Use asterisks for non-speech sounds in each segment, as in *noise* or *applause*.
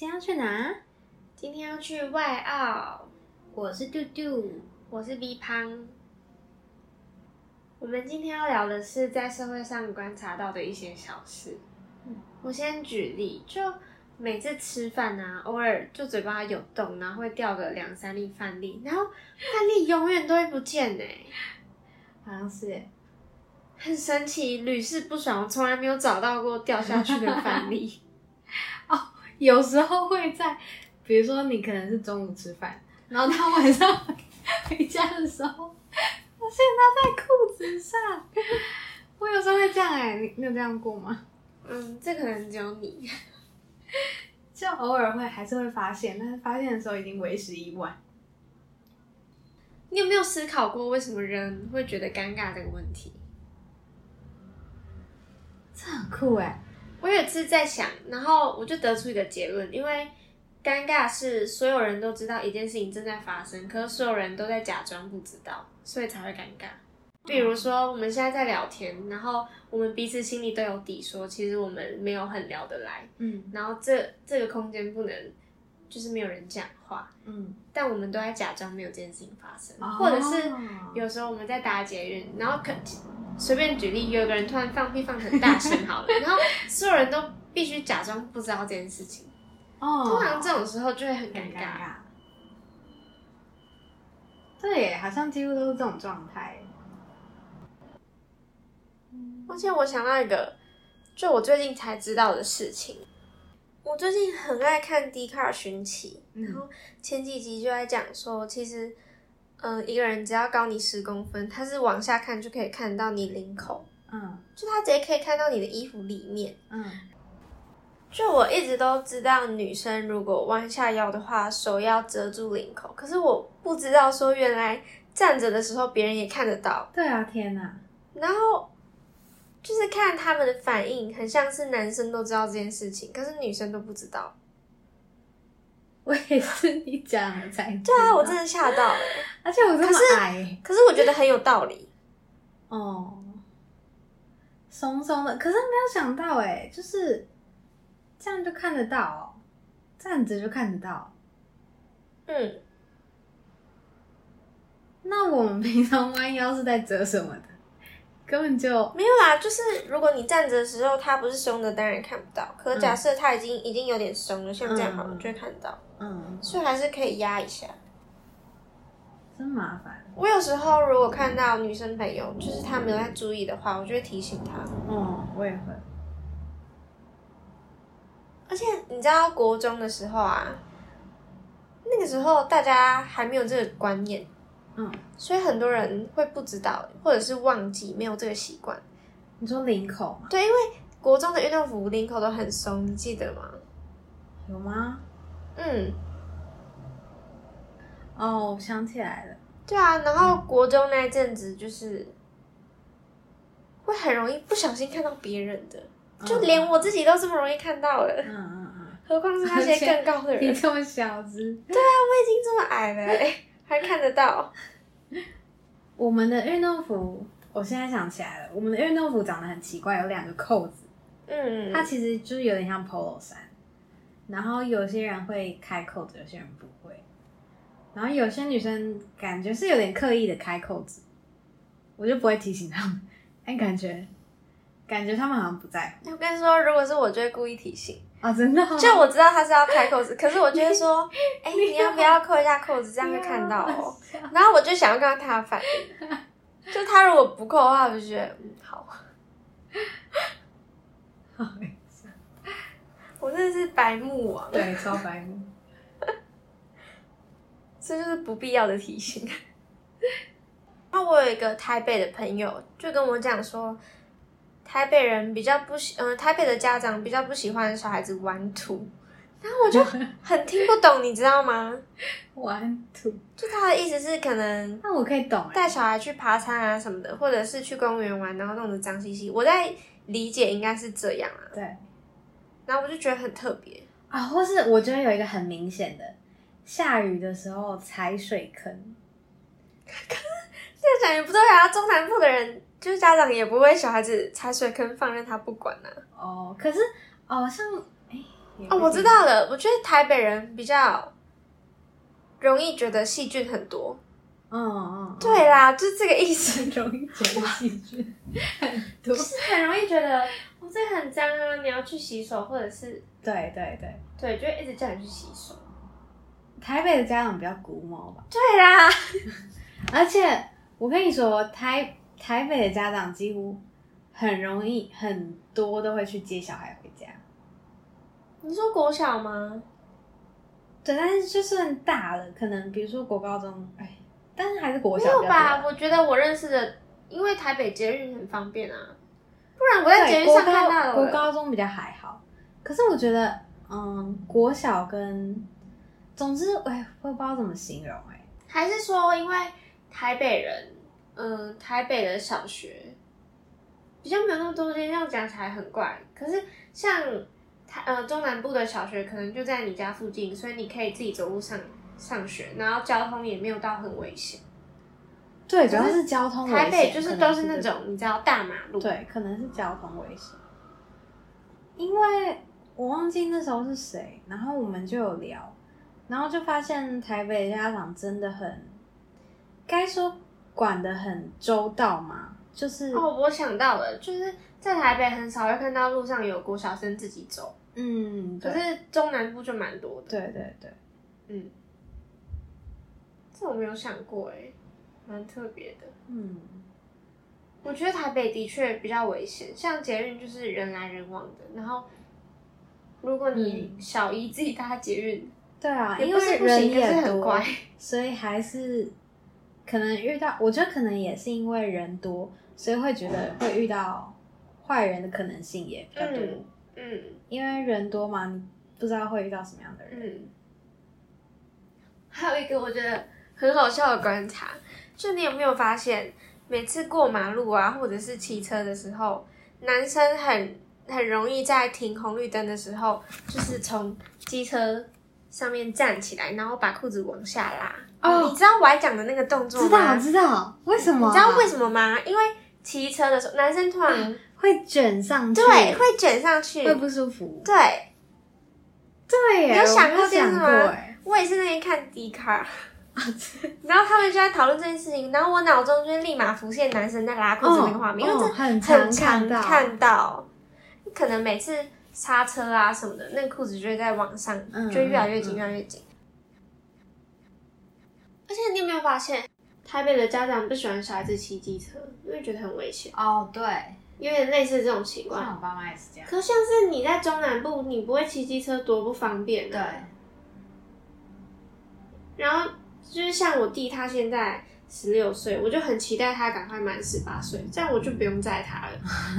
今天要去哪？今天要去外澳，我是杜杜。我是 V 胖。我们今天要聊的是在社会上观察到的一些小事。我先举例，就每次吃饭啊，偶尔就嘴巴有洞，然后会掉个两三粒饭粒，然后饭粒永远都会不见呢、*laughs* 好像是耶，很神奇，屡试不爽，我从来没有找到过掉下去的饭粒。*laughs* 有时候会在，比如说你可能是中午吃饭，然后他晚上回家的时候，发现他在裤子上。我有时候会这样哎、你你有这样过吗？嗯，这可能只有你。就偶尔会还是会发现，但是发现的时候已经为时已晚。你有没有思考过为什么人会觉得尴尬这个问题？这很酷哎、我有一次在想，然后我就得出一个结论，因为尴尬是所有人都知道一件事情正在发生，可是所有人都在假装不知道，所以才会尴尬。比如说，我们现在在聊天，然后我们彼此心里都有底说其实我们没有很聊得来，嗯然后这这个空间不能就是没有人讲话，嗯，但我们都在假装没有这件事情发生，哦或者是。有时候我们在打捷运，然后可随便举例，有个人突然放屁放很大声好了，然后所有人都必须假装不知道这件事情，哦，通常这种时候就会很很尴尬。尴尬。对耶，好像几乎都是这种状态。而且我想到一个，就我最近才知道的事情。我最近很爱看迪卡尔寻奇，嗯然后前几集就在讲说，其实，嗯、一个人只要高你十公分，他是往下看就可以看到你领口，嗯就他直接可以看到你的衣服里面。嗯，就我一直都知道，女生如果弯下腰的话，手要遮住领口。可是我不知道说，原来站着的时候别人也看得到。对啊，天哪！然后就是看他们的反应，很像是男生都知道这件事情，可是女生都不知道。我也是你讲了才对啊，我真的吓到了。而且我这么可是矮可是我觉得很有道理。哦，松松的，可是没有想到哎，就是这样就看得到哦，站着就看得到。嗯，那我们平常弯腰是在折什么的？根本就没有啦，就是如果你站着的时候，它不是松的，当然看不到。可假设它已经、已经有点松了，像这样好了，嗯就会看到。嗯，所以还是可以压一下。真麻烦。我有时候如果看到女生朋友，就是她没有在注意的话，我就会提醒她。嗯，我也会。而且你知道国中的时候啊，那个时候大家还没有这个观念，嗯，所以很多人会不知道，或者是忘记没有这个习惯。你说领口吗？对，因为国中的运动服领口都很松，你记得吗？有吗？嗯，哦，我想起来了。对啊。然后国中那一阵子就是会很容易不小心看到别人的，就连我自己都这么容易看到了，嗯嗯嗯，何况是那些更高的人。*laughs* 你这么小只，已经这么矮了、哎，还看得到。我们的运动服，我现在想起来了，我们的运动服长得很奇怪，有两个扣子，嗯，它其实就是有点像 polo 衫，然后有些人会开扣子，有些人不会，然后有些女生感觉是有点刻意的开扣子，我就不会提醒他们，*laughs* 但感觉感觉他们好像不在乎。我跟你说，如果是我，就会故意提醒。啊、真的哦、就我知道他是要开扣子，可是我就会说，*laughs* 哎、你要不要扣一下扣子，这样会看到哦。然后我就想要看到他的反应，就他如果不扣的话，我就觉得嗯好。好我真的是白目王，对，超白目。*laughs* 这就是不必要的提醒。那我有一个台北的朋友，就跟我讲说，台北人比较不喜，嗯、台北的家长比较不喜欢小孩子玩土，然后我就很听不懂，你知道吗？玩土，就他的意思是可能那我可以懂哎。带小孩去爬山啊什么的，或者是去公园玩，然后弄得脏兮兮。我在理解应该是这样啊，对然后我就觉得很特别。啊，或是我觉得有一个很明显的，下雨的时候踩水坑，*laughs* 这样讲也不对啊，中南部的人就是家长也不会小孩子踩水坑放任他不管啊。哦，可是哦，像哎、哦，我知道了，我觉得台北人比较容易觉得细菌很多。嗯嗯，对啦，就是这个意思。很 *laughs* 容易觉得细菌很多。就是很容易觉得我，这个很脏啊，你要去洗手，或者是对对对，对，就会一直叫你去洗手。台北的家长比较古毛吧，对啦，*laughs* 而且我跟你说，台台北的家长几乎很容易很多都会去接小孩回家。你说国小吗？对，但是就算大了，可能比如说国高中，哎，但是还是国小没有吧？我觉得我认识的，因为台北捷运很方便啊，不然我在捷运上看到了。国高中比较还好，可是我觉得，嗯，国小跟，总之，哎，我也不知道怎么形容、哎，还是说，因为台北人，嗯、台北的小学比较没有那么多间，这样讲起来很怪。可是像台呃中南部的小学，可能就在你家附近，所以你可以自己走路上上学，然后交通也没有到很危险。对，主要是交通危险。台北就是都是那种你知道大马路，对，可能是交通危险。因为我忘记那时候是谁，然后我们就有聊，然后就发现台北的家长真的很，该说管的很周到嘛，就是、哦，我想到了，就是在台北很少会看到路上有国小生自己走，嗯，可是中南部就蛮多的。对对对，嗯，这我没有想过哎，蛮特别的。嗯，我觉得台北的确比较危险，像捷运就是人来人往的，然后如果你小姨自己搭捷运，对啊，因为人不行，可是也多很乖。，所以还是可能遇到，我觉得可能也是因为人多，所以会觉得会遇到坏人的可能性也比较多，嗯嗯因为人多嘛，你不知道会遇到什么样的人。嗯。还有一个我觉得很好笑的观察，就你有没有发现，每次过马路啊，或者是骑车的时候，男生很很容易在停红绿灯的时候，就是从机车上面站起来，然后把裤子往下拉。哦你知道我还讲的那个动作吗知？道知道，为什么啊？你知道为什么吗？因为骑车的时候，男生突然、会卷上去？对会卷上去，会不舒服？对。对耶，你有想过这件事吗哎？我也是那天看迪卡，然后他们就在讨论这件事情，然后我脑中就立马浮现男生在拉裤子那个画面，因为这哦很很常常看到看到，可能每次刹车啊什么的，那个裤子就会在往上，嗯就越来越紧，嗯越来越紧。而且你有没有发现，台北的家长不喜欢小孩子骑机车，因为觉得很危险，哦，对，有点类似这种情况。像我爸妈也是这样。可像是你在中南部，你不会骑机车多不方便啊。然后就是像我弟，他现在十六岁，我就很期待他赶快满十八岁，这样我就不用载他了。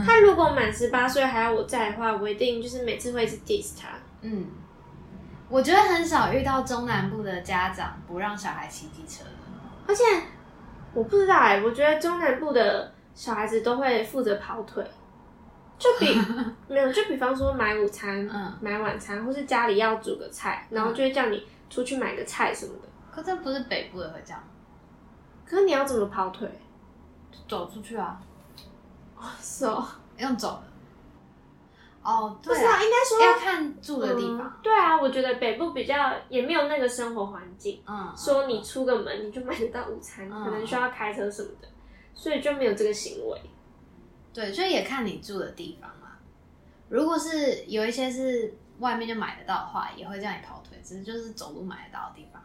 他如果满十八岁还要我载的话，我一定就是每次会一直 diss 他。嗯，我觉得很少遇到中南部的家长不让小孩骑机车的。而且我不知道哎、我觉得中南部的小孩子都会负责跑腿，就比 *laughs* 没有，就比方说买午餐、嗯买晚餐，或是家里要煮个菜，然后就会叫你出去买个菜什么的。可这不是北部的会这样，可是你要怎么跑腿？走出去啊，是哦，用走的。哦，不知道，应该说要看住的地嗯方。对啊，我觉得北部比较也没有那个生活环境，嗯，说你出个门你就买得到午餐，嗯可能需要开车什么的，所以就没有这个行为。对，所以也看你住的地方啦。如果是有一些是外面就买得到的话，也会叫你跑腿，只是就是走路买得到的地方。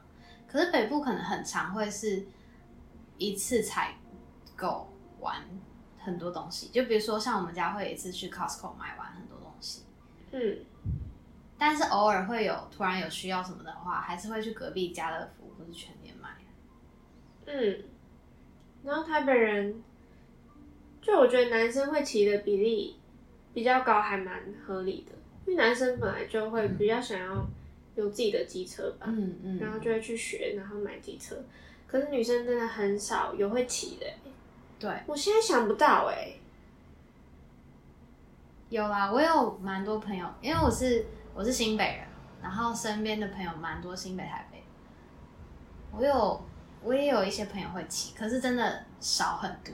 可是北部可能很常会是一次采购完很多东西，就比如说像我们家会一次去 Costco 买完很多东西，嗯，但是偶尔会有突然有需要什么的话，还是会去隔壁家乐福或是全联买。嗯，然后台北人，就我觉得男生会骑的比例比较高，还蛮合理的，因为男生本来就会比较想要有自己的机车吧，嗯嗯。然后就会去学，然后买机车。可是女生真的很少有会骑的，对，我现在想不到哎，有啦，我有蛮多朋友，因为我是我是新北人，然后身边的朋友蛮多新北台北，我有我也有一些朋友会骑，可是真的少很多。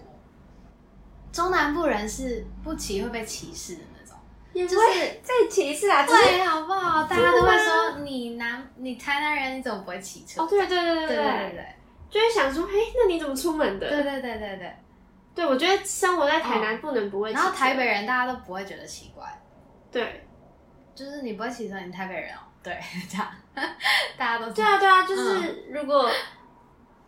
中南部人是不骑会被歧视的那种，就是在歧视啊，对，好不好？大家都会说你南你台南人，你怎么不会骑车？哦，对对对对对对对。就会想说，嘿，那你怎么出门的？对对对对对。对，我觉得生活在台南不能不会骑车。然后台北人大家都不会觉得奇怪，对就是你不会骑车，你台北人哦，*laughs* 对，这样大家都对啊对啊，就是如果。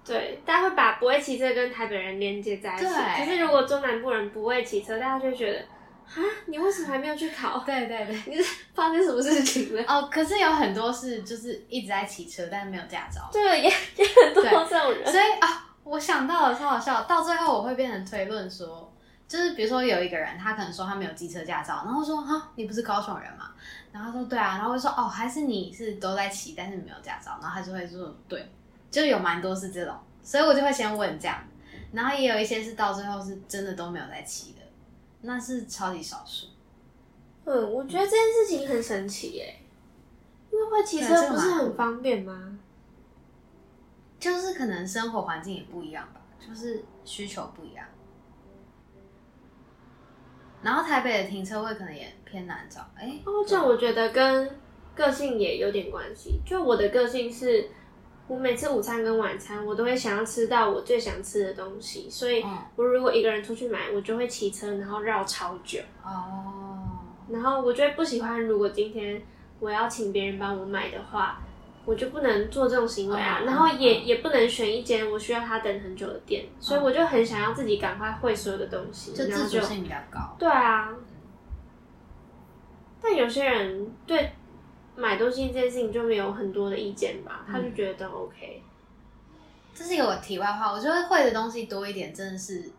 对，大家会把不会骑车跟台北人连接在一起。对可是如果中南部人不会骑车，大家就觉得，啊，你为什么还没有去考？对对对。你是发生什么事情了？哦，可是有很多是就是一直在骑车，但是没有驾照，对，也也很多这种人。所以啊，我想到了，超好笑。到最后我会变成推论说，就是比如说有一个人，他可能说他没有机车驾照，然后说哈，你不是高雄人吗？然后他说对啊，然后我就说哦，还是你是都在骑，但是没有驾照，然后他就会说对，就有蛮多是这种，所以我就会先问这样，然后也有一些是到最后是真的都没有在骑的，那是超级少数。嗯，我觉得这件事情很神奇耶，因为会骑车不是很方便吗？就是可能生活环境也不一样吧，就是需求不一样。然后台北的停车位可能也偏难找，哎、哦，这样我觉得跟个性也有点关系。就我的个性是，我每次午餐跟晚餐我都会想要吃到我最想吃的东西，所以嗯我如果一个人出去买，我就会骑车然后绕超久。哦，然后我就会不喜欢，如果今天我要请别人帮我买的话，我就不能做这种行为啊。嗯然后也嗯也不能选一间我需要他等很久的店，所以我就很想要自己赶快会所有的东西，就自主性比较高。对啊。但有些人对买东西这件事情就没有很多的意见吧，他就觉得都 OK。这是一个我题外话，我觉得会的东西多一点，真的是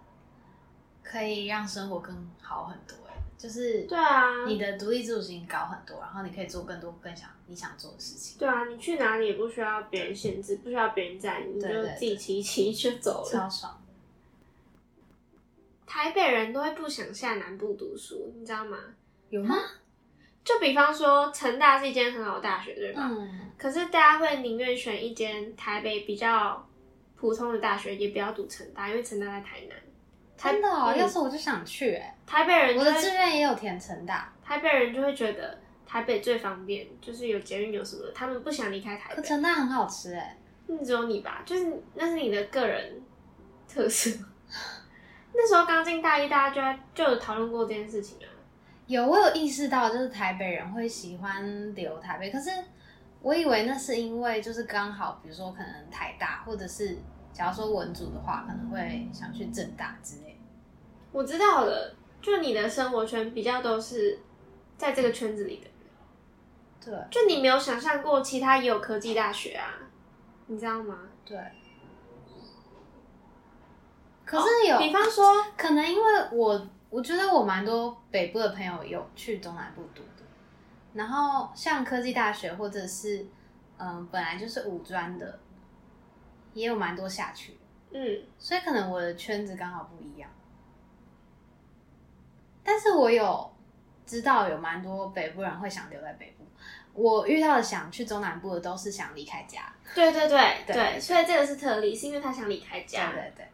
可以让生活更好很多。哎，就是对啊，你的独立自主性高很多，然后你可以做更多更想你想做的事情，对啊，你去哪里也不需要别人限制，不需要别人在你，就自己骑一骑就走了。超爽。台北人都会不想下南部读书，你知道吗？有吗？就比方说，成大是一间很好的大学，对吧？嗯，可是大家会宁愿选一间台北比较普通的大学，也不要读成大，因为成大在台南。台真的哦，嗯要是我就想去哎。台北人我的志愿也有填成大，台北人就会觉得台北最方便，就是有捷运有什么的，他们不想离开台可北。成大很好吃哎。那只有你吧，就是那是你的个人特色。*laughs* 那时候刚进大一，大家就在就有讨论过这件事情啊。有，我有意识到，就是台北人会喜欢留台北，可是我以为那是因为就是刚好，比如说可能台大，或者是假如说文组的话，可能会想去正大之类。我知道了，就你的生活圈比较都是在这个圈子里的人，对就你没有想象过其他也有科技大学啊，你知道吗？对。可是有，比方说，可能因为我我觉得我蛮多北部的朋友有去中南部读的，然后像科技大学或者是嗯本来就是五专的，也有蛮多下去。嗯，所以可能我的圈子刚好不一样。但是我有知道有蛮多北部人会想留在北部，我遇到的想去中南部的都是想离开家。对对对对对，所以这个是特例，是因为他想离开家，对对，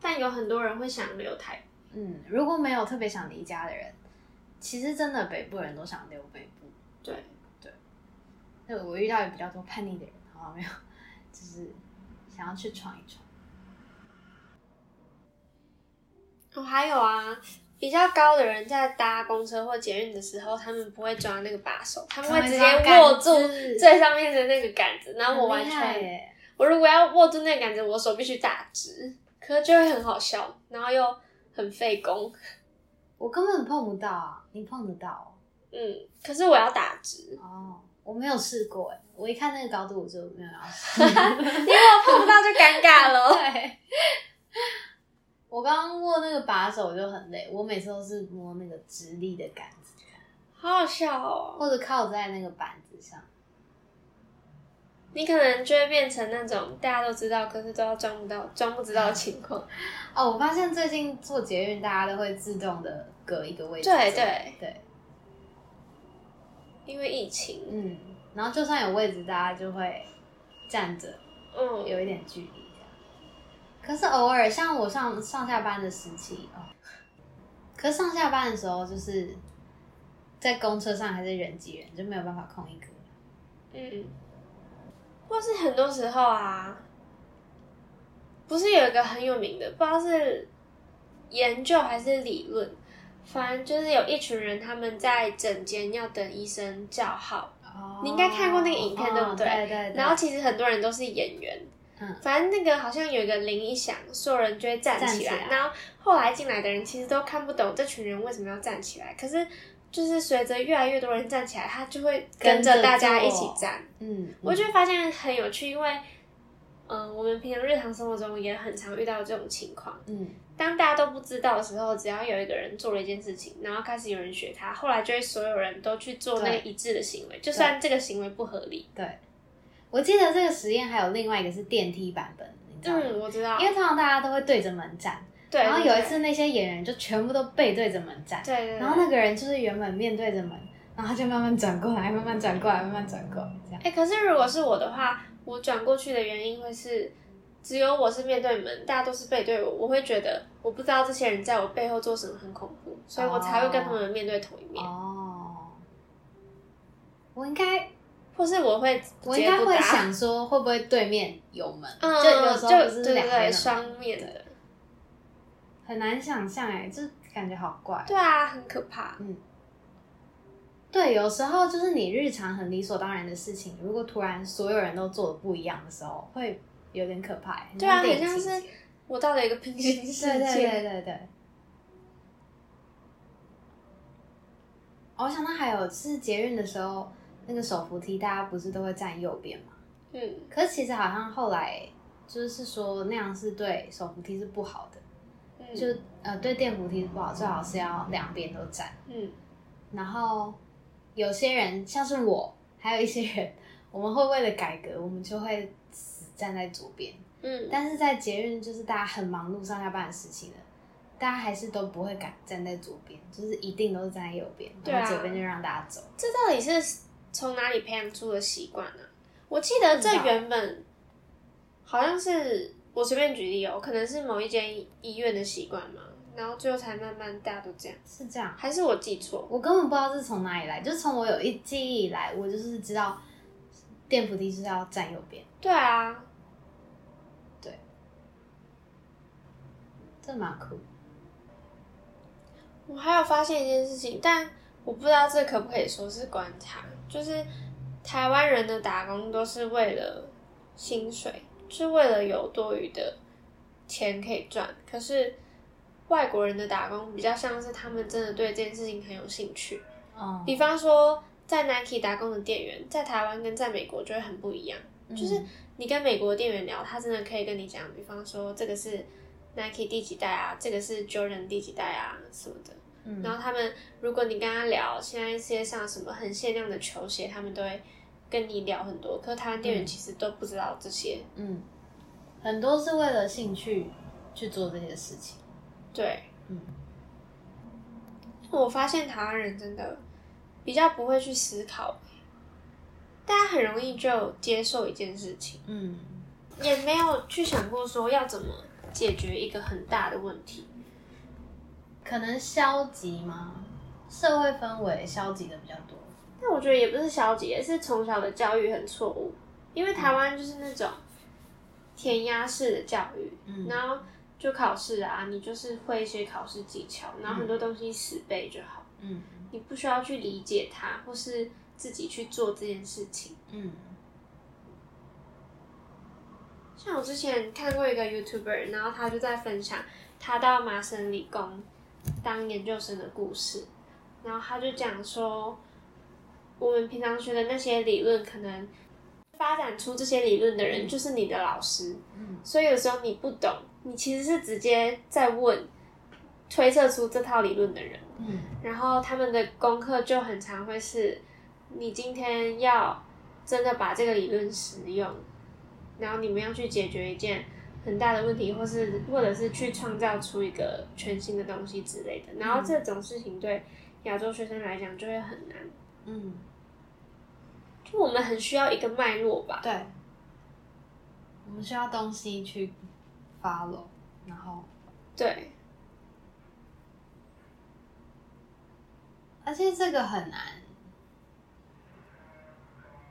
但有很多人会想留台。嗯，如果没有特别想离家的人，其实真的北部人都想留北部。对，对我遇到有比较多叛逆的人，好像没有，*laughs* 就是想要去闯一闯。哦，还有啊，比较高的人在搭公车或捷运的时候，他们不会抓那个把手，他们会直接握住最上面的那个杆子，然后我完全，我如果要握住那个杆子，我手必须打直，可是就会很好笑，然后又很费工，我根本碰不到啊，你碰得到嗯，可是我要打直，哦？我没有试过哎，我一看那个高度我就没有要试。*laughs* 因为我碰不到就尴尬了。*laughs* 对，我刚刚握那个把手就很累，我每次都是摸那个直立的杆子，好好笑哦！或者靠在那个板子上。你可能就会变成那种大家都知道，可是都要装不到、装不知道的情况。*laughs* 哦，我发现最近做捷运，大家都会自动的隔一个位置。对对对，因为疫情，嗯，然后就算有位置，大家就会站着，嗯，有一点距离。可是偶尔，像我上上下班的时期哦，可是上下班的时候，就是在公车上还是人挤人，就没有办法空一格。嗯，或是很多时候啊，不是有一个很有名的，不知道是研究还是理论，反正就是有一群人他们在诊间要等医生叫号。你应该看过那个影片，对不对？对对。然后其实很多人都是演员，嗯，反正那个好像有一个铃一响，所有人就会站起来。然后后来进来的人其实都看不懂这群人为什么要站起来，可是就是随着越来越多人站起来，他就会跟着大家一起站。嗯，我就发现很有趣，因为嗯，我们平常日常生活中也很常遇到这种情况。嗯。当大家都不知道的时候，只要有一个人做了一件事情，然后开始有人学他，后来就会所有人都去做那个一致的行为，就算这个行为不合理。对，我记得这个实验还有另外一个是电梯版本？嗯，我知道。因为通常大家都会对着门站，对。然后有一次那些演员就全部都背对着门站，对对。然后那个人就是原本面对着门，然后就慢慢转过来，慢慢转过来，慢慢转过来，这样。哎，可是如果是我的话，我转过去的原因会是。只有我是面对门，大家都是背对我，我会觉得我不知道这些人在我背后做什么很恐怖，所以我才会跟他们面对同一面。哦，我应该，或是我会，我应该会想说，会不会对面有门？嗯，就有时候是两对双面的，很难想象哎，就感觉好怪。对啊，很可怕。嗯，对，有时候就是你日常很理所当然的事情，如果突然所有人都做的不一样的时候，会。有点可怕，对啊，很像是我到了一个平行 *laughs* 世界。对对对对对。我想到还有是捷运的时候，那个手扶梯大家不是都会站右边吗？嗯。可是其实好像后来就是说那样是对手扶梯是不好的，就呃对电扶梯不好，最好是要两边都站。嗯。然后有些人像是我，还有一些人，我们会为了改革，我们就会。站在左边，嗯，但是在捷运就是大家很忙碌上下班的事情了，大家还是都不会敢站在左边，就是一定都是站在右边，然后左边就让大家走。这到底是从哪里培养出的习惯呢？我记得这原本好像是我随便举例哦，可能是某一间医院的习惯嘛，然后最后才慢慢大家都这样，是这样，还是我记错？我根本不知道是从哪里来，就是从我有一记忆以来，我就是知道电扶梯是要站右边。对啊。对这蛮酷。我还有发现一件事情，但我不知道这可不可以说是观察，就是台湾人的打工都是为了薪水，是为了有多余的钱可以赚。可是外国人的打工比较像是他们真的对这件事情很有兴趣。哦，比方说在 Nike 打工的店员，在台湾跟在美国就会很不一样。就是你跟美国店员聊，他真的可以跟你讲，比方说这个是。Nike 第几代啊？这个是 Jordan 第几代啊？什么的。嗯。然后他们，如果你跟他聊现在世界上什么很限量的球鞋，他们都会跟你聊很多。可是台湾店员其实都不知道这些。嗯。很多是为了兴趣去做这些事情。对。嗯。我发现台湾人真的比较不会去思考，大家很容易就接受一件事情。嗯。也没有去想过说要怎么。解决一个很大的问题，可能消极吗？社会氛围消极的比较多。但我觉得也不是消极，是从小的教育很错误。因为台湾就是那种填鸭式的教育，然后就考试啊，你就是会一些考试技巧，然后很多东西死背就好。嗯，你不需要去理解它，或是自己去做这件事情。嗯。像我之前看过一个 YouTuber，然后他就在分享他到麻省理工当研究生的故事，然后他就讲说，我们平常学的那些理论，可能发展出这些理论的人就是你的老师，嗯，所以有时候你不懂，你其实是直接在问推测出这套理论的人，嗯，然后他们的功课就很常会是，你今天要真的把这个理论使用。然后你们要去解决一件很大的问题，或是或者是去创造出一个全新的东西之类的。然后这种事情对亚洲学生来讲就会很难。嗯，就我们很需要一个脉络吧。对，我们需要东西去 follow，然后对。而且这个很难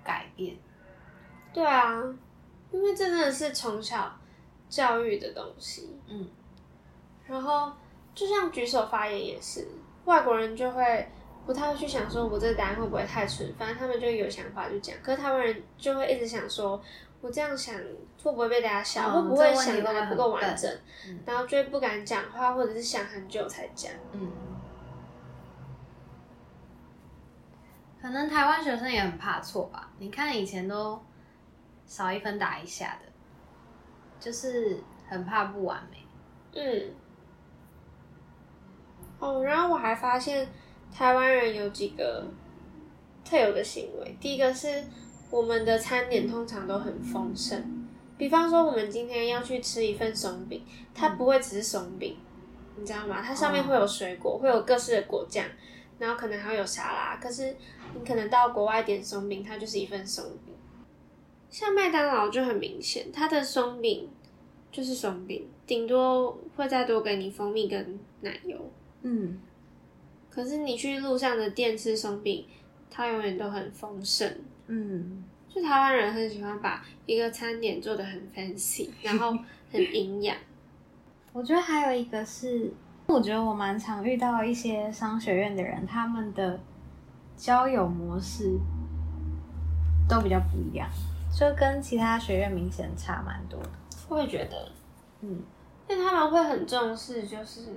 改变。对啊，因为这真的是从小教育的东西。嗯，然后就像举手发言也是，外国人就会不太会去想说我这个答案会不会太蠢，反正他们就有想法就讲。可是台湾人就会一直想说，我这样想会不会被大家笑，嗯会不会想的还不够完整，嗯然后就会不敢讲话，或者是想很久才讲。嗯，可能台湾学生也很怕错吧？你看以前都少一分打一下的，就是很怕不完美。嗯，哦，然后我还发现台湾人有几个特有的行为。第一个是我们的餐点通常都很丰盛，比方说我们今天要去吃一份松饼，它不会只是松饼，你知道吗？它上面会有水果，会有各式的果酱，然后可能还会有沙拉。可是你可能到国外点松饼，它就是一份松饼。像麦当劳就很明显，它的松饼就是松饼，顶多会再多给你蜂蜜跟奶油。嗯，可是你去路上的店吃松饼，它永远都很丰盛。嗯，就台湾人很喜欢把一个餐点做的很 fancy，*laughs* 然后很营养。我觉得还有一个是，我觉得我蛮常遇到一些商学院的人，他们的交友模式都比较不一样，就跟其他学院明显差蛮多的。我也觉得，嗯，因为他们会很重视，就是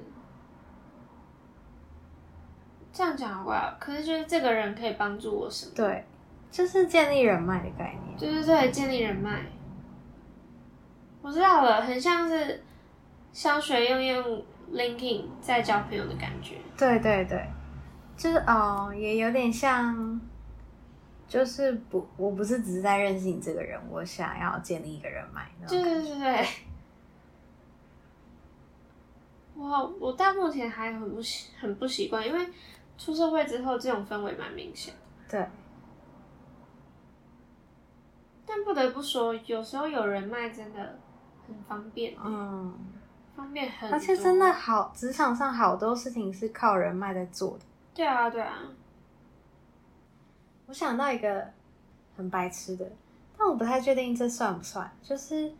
这样讲好怪哦。可是就是这个人可以帮助我什么？对，就是建立人脉的概念。对对对，建立人脉。我知道了，很像是小学用用 LinkedIn 在交朋友的感觉。对对对，就是哦，也有点像，就是不，我不是只是在认识你这个人，我想要建立一个人脉对。对对对。我我到目前还很不习很不习惯，因为出社会之后这种氛围蛮明显。对，但不得不说，有时候有人脉真的很方便，嗯，方便很。而且真的好，职场上好多事情是靠人脉在做的。对啊对啊，我想到一个很白痴的，但我不太确定这算不算。就是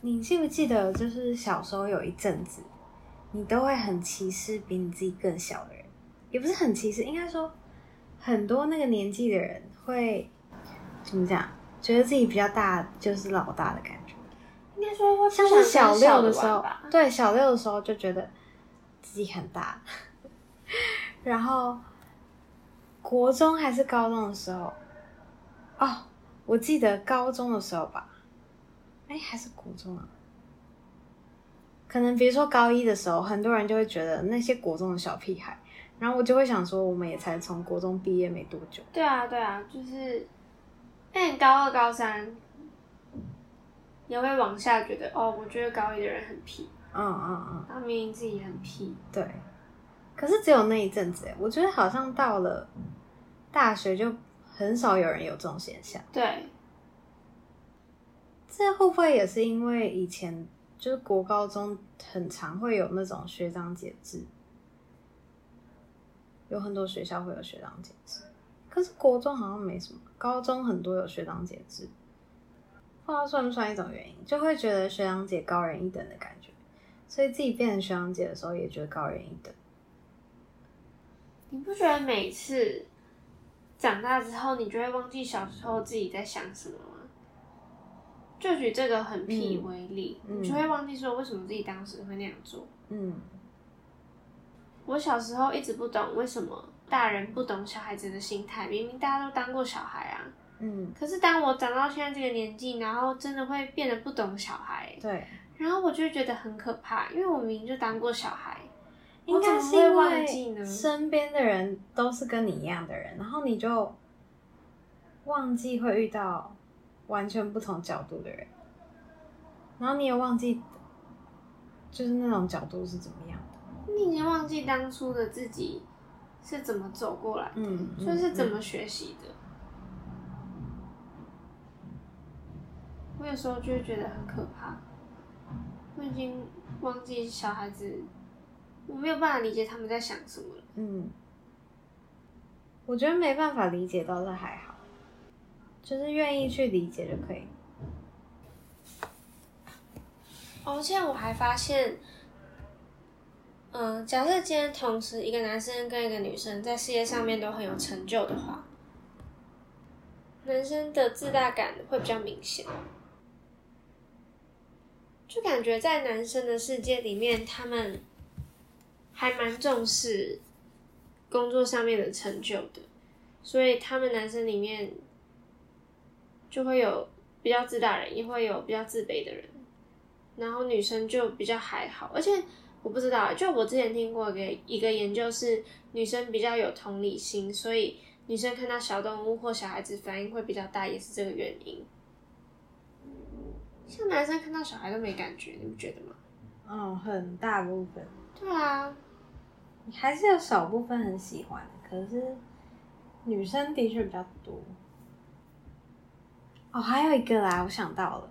你记不记得，就是小时候有一阵子，你都会很歧视比你自己更小的人，也不是很歧视，应该说很多那个年纪的人会怎么讲，觉得自己比较大就是老大的感觉。应该说像是小六的时候对小六的时候就觉得自己很大，*laughs* 然后国中还是高中的时候，哦，我记得高中的时候吧，哎，还是国中啊，可能比如说高一的时候，很多人就会觉得那些国中的小屁孩，然后我就会想说，我们也才从国中毕业没多久，对啊对啊，就是，那你高二高三也会往下觉得哦，我觉得高一的人很屁，嗯嗯嗯。他明明自己很屁。对，可是只有那一阵子欸，我觉得好像到了大学就很少有人有这种现象。对，这会不会也是因为以前就是国高中很常会有那种学长姐制，有很多学校会有学长姐制，可是国中好像没什么，高中很多有学长姐制，不知道算不算一种原因，就会觉得学长姐高人一等的感觉，所以自己变成学长姐的时候也觉得高人一等。你不觉得每次长大之后，你就会忘记小时候自己在想什么吗？就举这个很屁嗯为例，嗯你就会忘记说为什么自己当时会那样做。嗯我小时候一直不懂为什么大人不懂小孩子的心态，明明大家都当过小孩啊。嗯，可是当我长到现在这个年纪，然后真的会变得不懂小孩，对，然后我就会觉得很可怕，因为我明明就当过小孩，我应该是因为？身边的人都是跟你一样的人，然后你就忘记会遇到完全不同角度的人，然后你也忘记就是那种角度是怎么样的。你已经忘记当初的自己是怎么走过来的，嗯嗯就是怎么学习的。我有时候就会觉得很可怕，我已经忘记小孩子我没有办法理解他们在想什么了。嗯，我觉得没办法理解倒是还好，就是愿意去理解就可以。而且我还发现，嗯、假设今天同时一个男生跟一个女生在事业上面都很有成就的话，男生的自大感会比较明显，就感觉在男生的世界里面，他们还蛮重视工作上面的成就的，所以他们男生里面就会有比较自大人，也会有比较自卑的人。然后女生就比较还好，而且我不知道，就我之前听过一个一个研究是女生比较有同理心，所以女生看到小动物或小孩子反应会比较大，也是这个原因。像男生看到小孩都没感觉，你不觉得吗？嗯，很大部分，对啊，还是有少部分很喜欢，可是女生的确比较多。哦，还有一个啦，我想到了，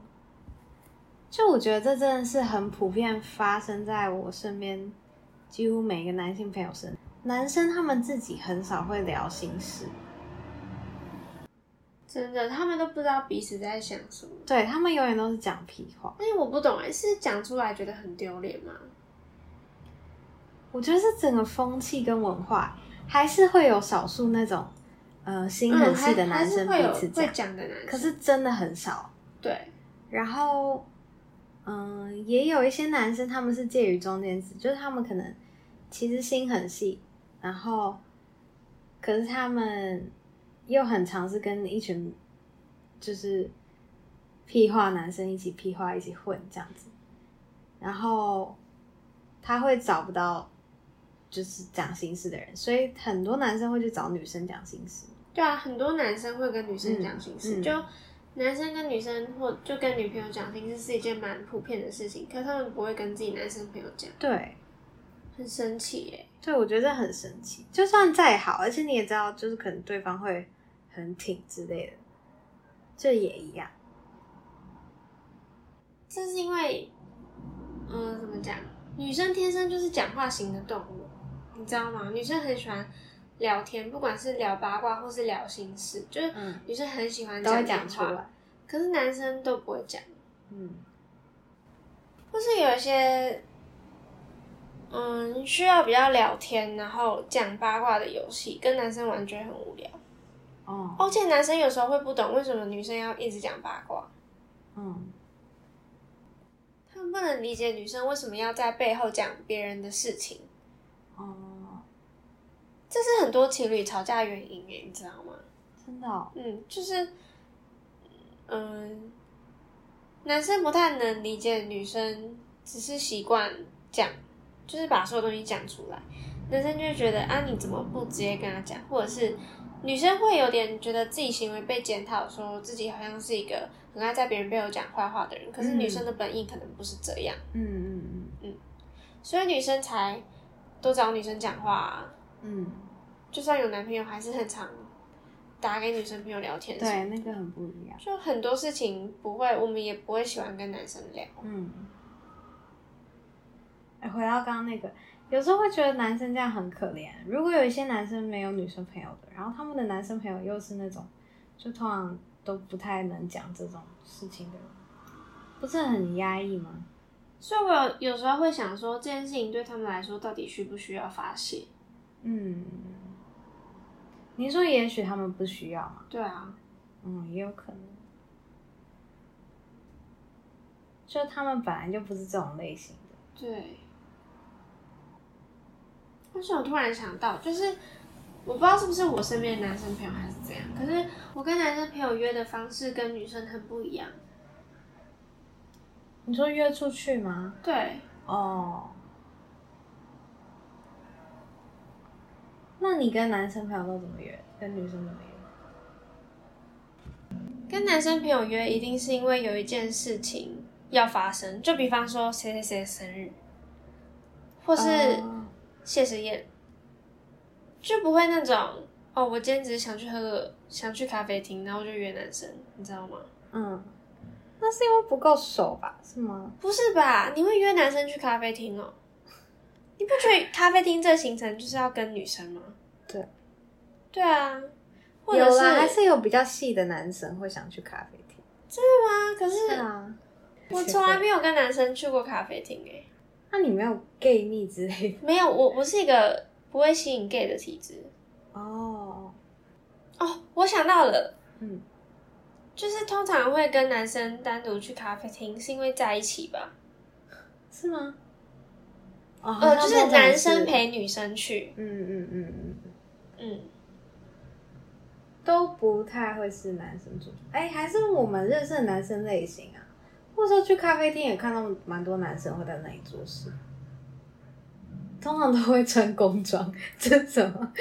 就我觉得这真的是很普遍发生在我身边，几乎每个男性朋友身。男生他们自己很少会聊心事，真的，他们都不知道彼此在想什么。对他们永远都是讲屁话。但是我不懂哎，是讲出来觉得很丢脸吗？我觉得是整个风气跟文化，还是会有少数那种呃心很细的男生彼此讲，会讲的男生，可是真的很少。对，然后，嗯，也有一些男生他们是介于中间值，就是他们可能其实心很细，然后可是他们又很尝试跟一群就是屁话男生一起屁话一起混这样子，然后他会找不到就是讲心事的人，所以很多男生会去找女生讲心事。对啊，很多男生会跟女生讲心事，嗯嗯就男生跟女生或就跟女朋友讲心事是一件蛮普遍的事情，可他们不会跟自己男生朋友讲，对，很神奇耶。对，我觉得很神奇。就算再好，而且你也知道，就是可能对方会很挺之类的，这也一样。这是因为，嗯、怎么讲？女生天生就是讲话型的动物，你知道吗？女生很喜欢聊天，不管是聊八卦或是聊心事，就是嗯女生很喜欢讲讲电话讲出来。可是男生都不会讲。嗯或是有一些，嗯，需要比较聊天，然后讲八卦的游戏，跟男生玩觉得很无聊。哦而且男生有时候会不懂为什么女生要一直讲八卦，嗯他们不能理解女生为什么要在背后讲别人的事情，哦，这是很多情侣吵架原因诶，你知道吗？真的哦。嗯，就是，嗯，男生不太能理解女生，只是习惯讲，就是把所有东西讲出来。男生就会觉得啊，你怎么不直接跟他讲？或者是女生会有点觉得自己行为被检讨，说自己好像是一个很爱在别人背后讲坏话的人。可是嗯女生的本意可能不是这样，嗯嗯所以女生才都找女生讲话、啊。嗯嗯，就算有男朋友，还是很常打给女生朋友聊天。对，那个很不一样。就很多事情不会，我们也不会喜欢跟男生聊。嗯。哎，回到刚刚那个，有时候会觉得男生这样很可怜。如果有一些男生没有女生朋友的，然后他们的男生朋友又是那种，就通常都不太能讲这种事情的人，不是很压抑吗？所以我有有时候会想说，这件事情对他们来说到底需不需要发泄？嗯，你说也许他们不需要嘛？对啊，嗯，也有可能，就他们本来就不是这种类型的。对。但是我突然想到，就是我不知道是不是我身边的男生朋友还是怎样，可是我跟男生朋友约的方式跟女生很不一样。你说约出去吗？对，哦，那你跟男生朋友都怎么约？跟女生怎么约？跟男生朋友约一定是因为有一件事情要发生，就比方说谁谁谁生日，或是哦谢师宴，就不会那种哦，我今天只是想去喝个想去咖啡厅，然后就约男生，你知道吗？嗯，那是因为不够熟吧？是吗？不是吧？你会约男生去咖啡厅哦？你不觉得咖啡厅这行程就是要跟女生吗？对，对啊，或者有啦，还是是有比较细的男生会想去咖啡厅。真的吗，可是啊，我从来没有跟男生去过咖啡厅诶、那你没有 gay 蜜之类的没有，我我是一个不会吸引 gay 的体质。哦？哦，我想到了，嗯，就是通常会跟男生单独去咖啡厅，是因为在一起吧？是吗？哦，呃，就是男生陪女生去，嗯嗯嗯嗯嗯，嗯，都不太会是男生做。哎、还是我们认识的男生类型啊？或者说去咖啡厅也看到蛮多男生会在那里做事，通常都会穿工装，这是什么？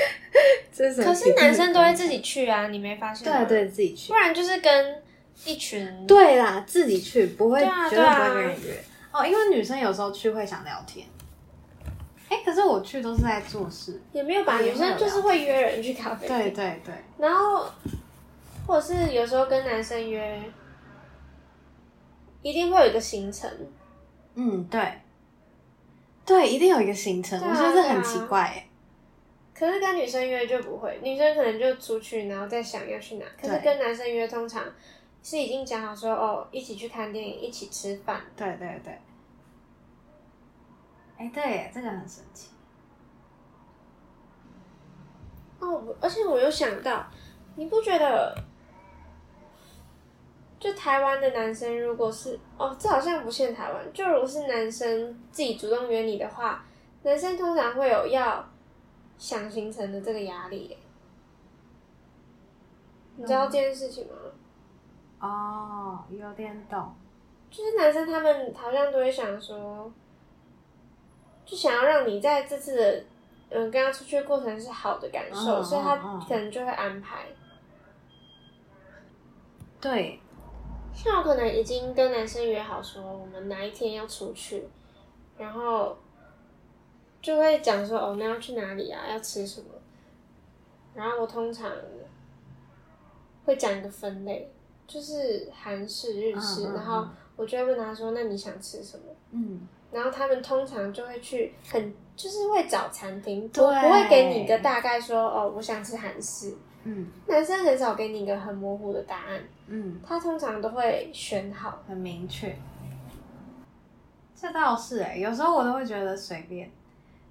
这是什么？可是男生都会自己去啊，你没发现吗？对，对自己去不。然就是跟一群对啦，自己去不会，对啊绝对不会跟人约。哦，因为女生有时候去会想聊天。哎、可是我去都是在做事。也没有吧，女生就是会约人去咖啡厅，对对对，然后或者是有时候跟男生约，一定会有一个行程，嗯对，对，一定有一个行程，啊我觉得这很奇怪哎。可是跟女生约就不会，女生可能就出去，然后再想要去哪。可是跟男生约，通常是已经讲好说哦，一起去看电影，一起吃饭。对对对。哎、对耶，这个很神奇。哦，而且我又想到，你不觉得，就台湾的男生，如果是哦，这好像不限台湾，就如果是男生自己主动约你的话，男生通常会有要想行程的这个压力耶。你知道这件事情吗？哦，有点懂。就是男生他们好像都会想说，就想要让你在这次的嗯跟他出去的过程是好的感受，嗯所以他嗯嗯可能就会安排。对，像我可能已经跟男生约好说我们哪一天要出去，然后就会讲说哦，那要去哪里啊，要吃什么。然后我通常会讲一个分类，就是韩式、日式，嗯嗯然后我就会问他说，那你想吃什么？嗯，然后他们通常就会去很就是会找餐厅，不对不会给你一个大概说哦，我想吃韩式。嗯男生很少给你一个很模糊的答案，嗯，他通常都会选好。很明确。这倒是哎，有时候我都会觉得随便，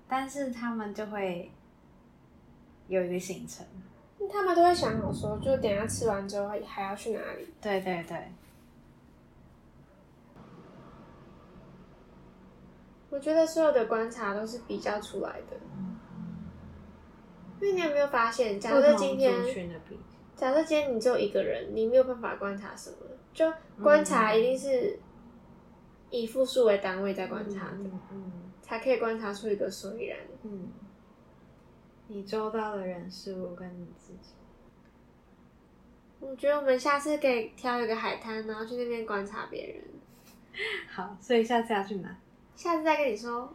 但是他们就会有一个行程。他们都会想好说，就等下吃完之后还要去哪里。对对对，我觉得所有的观察都是比较出来的，因为你有没有发现，假设今天假设今天你只有一个人，你没有办法观察什么，就观察一定是以复数为单位在观察的，嗯嗯才可以观察出一个所以然。嗯，你周到的人事物跟你自己。我觉得我们下次可以挑一个海滩，然后去那边观察别人。*laughs* 好，所以下次要去哪？下次再跟你说。